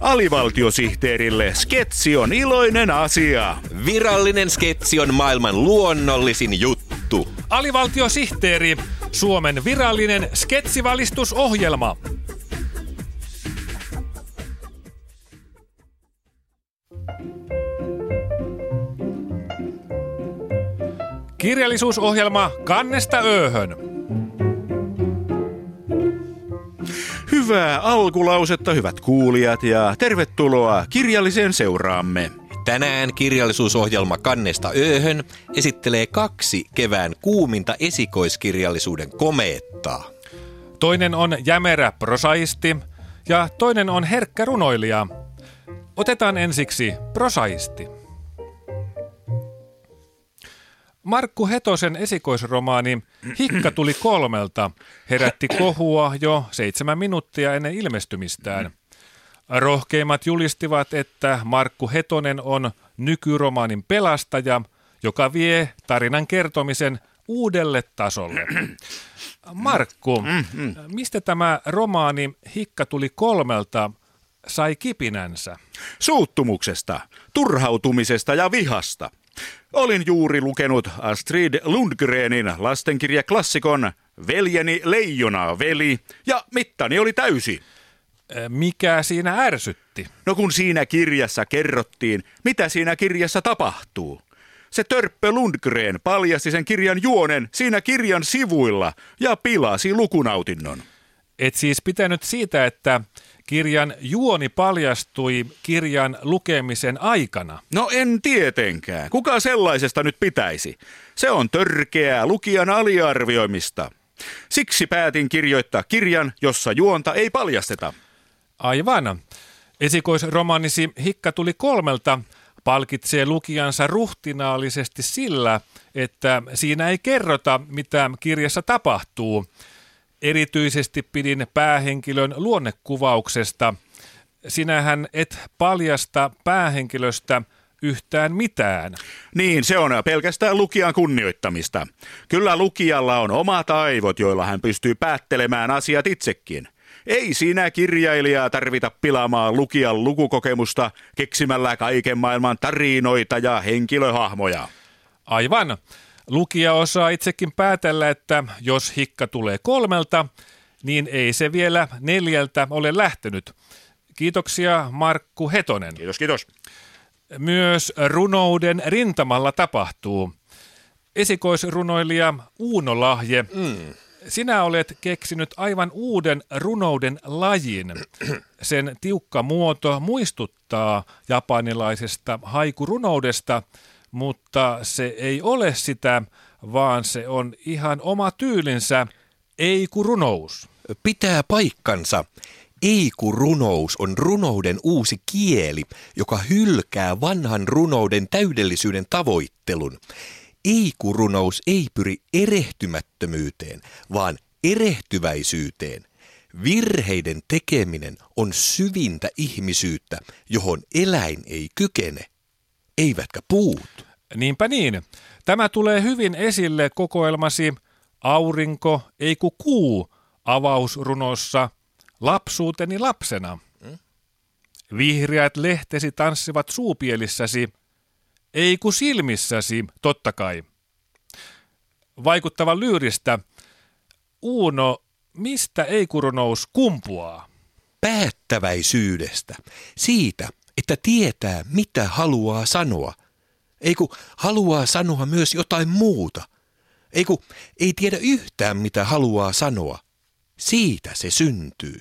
Alivaltiosihteerille sketsi on iloinen asia. Virallinen sketsi on maailman luonnollisin juttu. Alivaltiosihteeri, Suomen virallinen sketsivalistusohjelma. Kirjallisuusohjelma kannesta ööhön. Hyvää alkulausetta, hyvät kuulijat, ja tervetuloa kirjalliseen seuraamme. Tänään kirjallisuusohjelma Kannesta ööhön esittelee kaksi kevään kuuminta esikoiskirjallisuuden komeettaa. Toinen on jämerä prosaisti ja toinen on herkkä runoilija. Otetaan ensiksi prosaisti. Markku Hetosen esikoisromaani Hikka tuli kolmelta herätti kohua jo seitsemän minuuttia ennen ilmestymistään. Rohkeimmat julistivat, että Markku Hetonen on nykyromaanin pelastaja, joka vie tarinan kertomisen uudelle tasolle. Markku, mistä tämä romaani Hikka tuli kolmelta sai kipinänsä? Suuttumuksesta, turhautumisesta ja vihasta. Olin juuri lukenut Astrid Lundgrenin lastenkirjaklassikon Veljeni leijona veli ja mittani oli täysi. Mikä siinä ärsytti? No kun siinä kirjassa kerrottiin, mitä siinä kirjassa tapahtuu. Se törppö Lundgren paljasti sen kirjan juonen siinä kirjan sivuilla ja pilasi lukunautinnon. Et siis pitänyt siitä, että kirjan juoni paljastui kirjan lukemisen aikana. No en tietenkään. Kuka sellaisesta nyt pitäisi? Se on törkeää lukijan aliarvioimista. Siksi päätin kirjoittaa kirjan, jossa juonta ei paljasteta. Aivan. Esikoisromaanisi Hikka tuli kolmelta palkitsee lukijansa ruhtinaallisesti sillä, että siinä ei kerrota, mitä kirjassa tapahtuu. Erityisesti pidin päähenkilön luonnekuvauksesta. Sinähän et paljasta päähenkilöstä yhtään mitään. Niin, se on pelkästään lukijan kunnioittamista. Kyllä lukijalla on omat aivot, joilla hän pystyy päättelemään asiat itsekin. Ei siinä kirjailijaa tarvita pilaamaan lukijan lukukokemusta keksimällä kaiken maailman tarinoita ja henkilöhahmoja. Aivan. Lukija osaa itsekin päätellä, että jos hikka tulee kolmelta, niin ei se vielä neljältä ole lähtenyt. Kiitoksia Markku Hetonen. Kiitos, kiitos. Myös runouden rintamalla tapahtuu. Esikoisrunoilija Uuno Lahje, mm. sinä olet keksinyt aivan uuden runouden lajin. Sen tiukka muoto muistuttaa japanilaisesta haikurunoudesta, mutta se ei ole sitä, vaan se on ihan oma tyylinsä, ei-runous. Pitää paikkansa. Eiku-runous on runouden uusi kieli, joka hylkää vanhan runouden täydellisyyden tavoittelun. Eiku-runous ei pyri erehtymättömyyteen, vaan erehtyväisyyteen. Virheiden tekeminen on syvintä ihmisyyttä, johon eläin ei kykene, eivätkä puut. Niinpä niin. Tämä tulee hyvin esille kokoelmasi Aurinko, ei ku kuu avausrunossa Lapsuuteni lapsena. Vihreät lehtesi tanssivat suupielissäsi, ei ku silmissäsi, totta kai. Vaikuttava lyyristä. Uuno, mistä eikurunous kumpuaa? Päättäväisyydestä. Siitä, että tietää, mitä haluaa sanoa. Ei kun haluaa sanoa myös jotain muuta. Ei kun ei tiedä yhtään, mitä haluaa sanoa. Siitä se syntyy.